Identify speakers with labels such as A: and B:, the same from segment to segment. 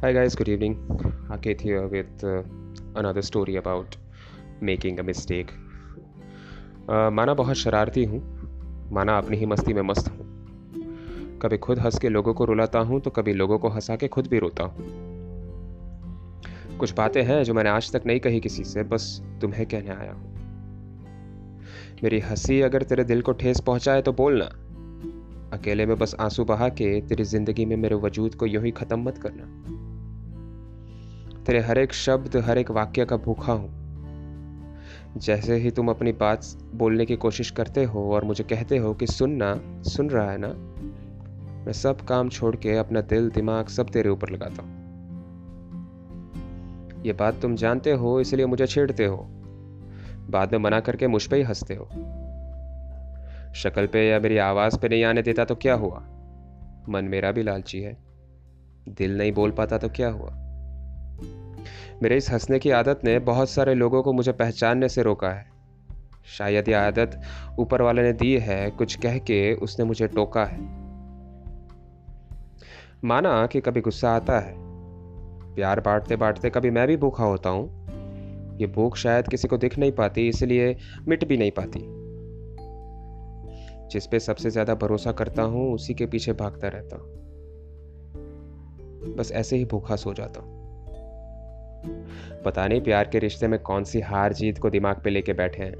A: Hi guys, good evening. Aket here with uh, another story about making a mistake. Uh, माना बहुत शरारती हूँ माना अपनी ही मस्ती में मस्त हूँ। कभी खुद हंस के लोगों को रुलाता हूँ तो कभी लोगों को हंसा के खुद भी रोता हूँ। कुछ बातें हैं जो मैंने आज तक नहीं कही किसी से बस तुम्हें कहने आया हूँ। मेरी हँसी अगर तेरे दिल को ठेस पहुँचाए तो बोलना। अकेले में बस आँसू बहा के तेरी ज़िंदगी में मेरे वजूद को यूँ ही खत्म मत करना। तेरे हर एक शब्द हर एक वाक्य का भूखा हूँ। जैसे ही तुम अपनी बात बोलने की कोशिश करते हो और मुझे कहते हो कि सुनना सुन रहा है ना, मैं सब काम छोड़ के अपना दिल, दिमाग सब तेरे ऊपर लगाता हूँ। ये बात तुम जानते हो, इसलिए मुझे छेड़ते हो। बाद में मना करके मुझ पर ही हँसते हो। शक्ल पे या मेरी आवाज़ पे नहीं आने देता तो क्या हुआ? मन मेरा भी लालची है। दिल नहीं बोल पाता तो क्या हुआ? मेरे इस हंसने की आदत ने बहुत सारे लोगों को मुझे पहचानने से रोका है। शायद यह आदत ऊपर वाले ने दी है, कुछ कह के उसने मुझे टोका है। माना कि कभी गुस्सा आता है। प्यार बांटते बांटते कभी मैं भी भूखा होता हूँ। ये भूख शायद किसी को दिख नहीं पाती, इसलिए मिट भी नहीं पाती। जिस पे सबसे ज़्यादा भरोसा करता हूँ, उसी के पीछे भागता रहता हूँ। बस ऐसे ही भूखा सो जाता हूँ। पता नहीं प्यार के रिश्ते में कौन सी हार जीत को दिमाग पे लेके बैठे हैं।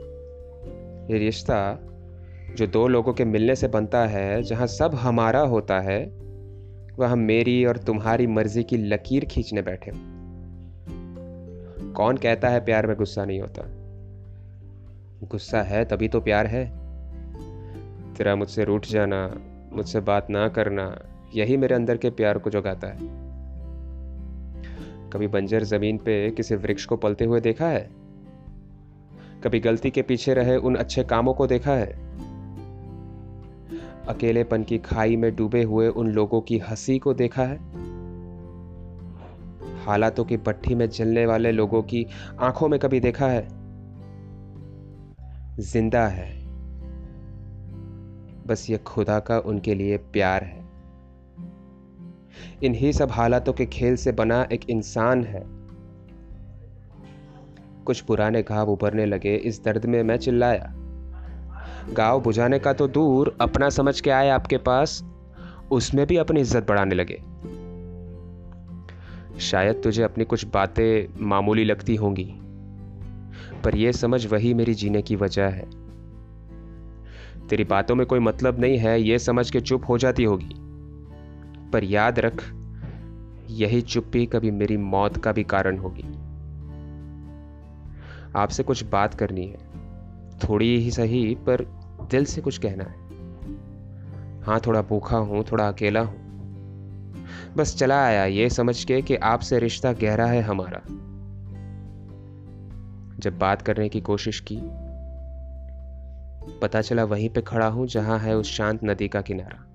A: ये रिश्ता जो दो लोगों के मिलने से बनता है, जहाँ सब हमारा होता है, वह हम मेरी और तुम्हारी मर्ज़ी की लकीर खींचने बैठे कौन कहता है प्यार में गुस्सा नहीं होता? गुस्सा है तभी तो प्यार है। तेरा मुझसे रूठ जाना, मुझसे बात ना करना, यही मेरे अंदर के प्यार को जगाता है। कभी बंजर ज़मीन पे किसी वृक्ष को पलते हुए देखा है? कभी गलती के पीछे रहे उन अच्छे कामों को देखा है? अकेलेपन की खाई में डूबे हुए उन लोगों की हँसी को देखा है? हालातों की भट्टी में जलने वाले लोगों की आँखों में कभी देखा है? ज़िंदा है। बस ये खुदा का उनके लिए प्यार है। इन्हीं सब हालातों के खेल से बना एक इंसान है। कुछ पुराने घाव उभरने लगे, इस दर्द में मैं चिल्लाया। गाँव बुझाने का तो दूर, अपना समझ के आए आपके पास। उसमें भी अपनी इज़्ज़त बढ़ाने लगे। शायद तुझे अपनी कुछ बातें मामूली लगती होंगी, पर यह समझ वही मेरी जीने की वजह है। तेरी बातों में कोई मतलब नहीं है यह समझ के चुप हो जाती होगी। पर याद रख, यही चुप्पी कभी मेरी मौत का भी कारण होगी। आपसे कुछ बात करनी है। थोड़ी ही सही, पर दिल से कुछ कहना है। हाँ थोड़ा भूखा हूँ, थोड़ा अकेला हूँ। बस चला आया, ये समझ के कि आपसे रिश्ता गहरा है हमारा। जब बात करने की कोशिश की, पता चला वहीं पे खड़ा हूँ, जहाँ है उस शांत नदी का किनारा।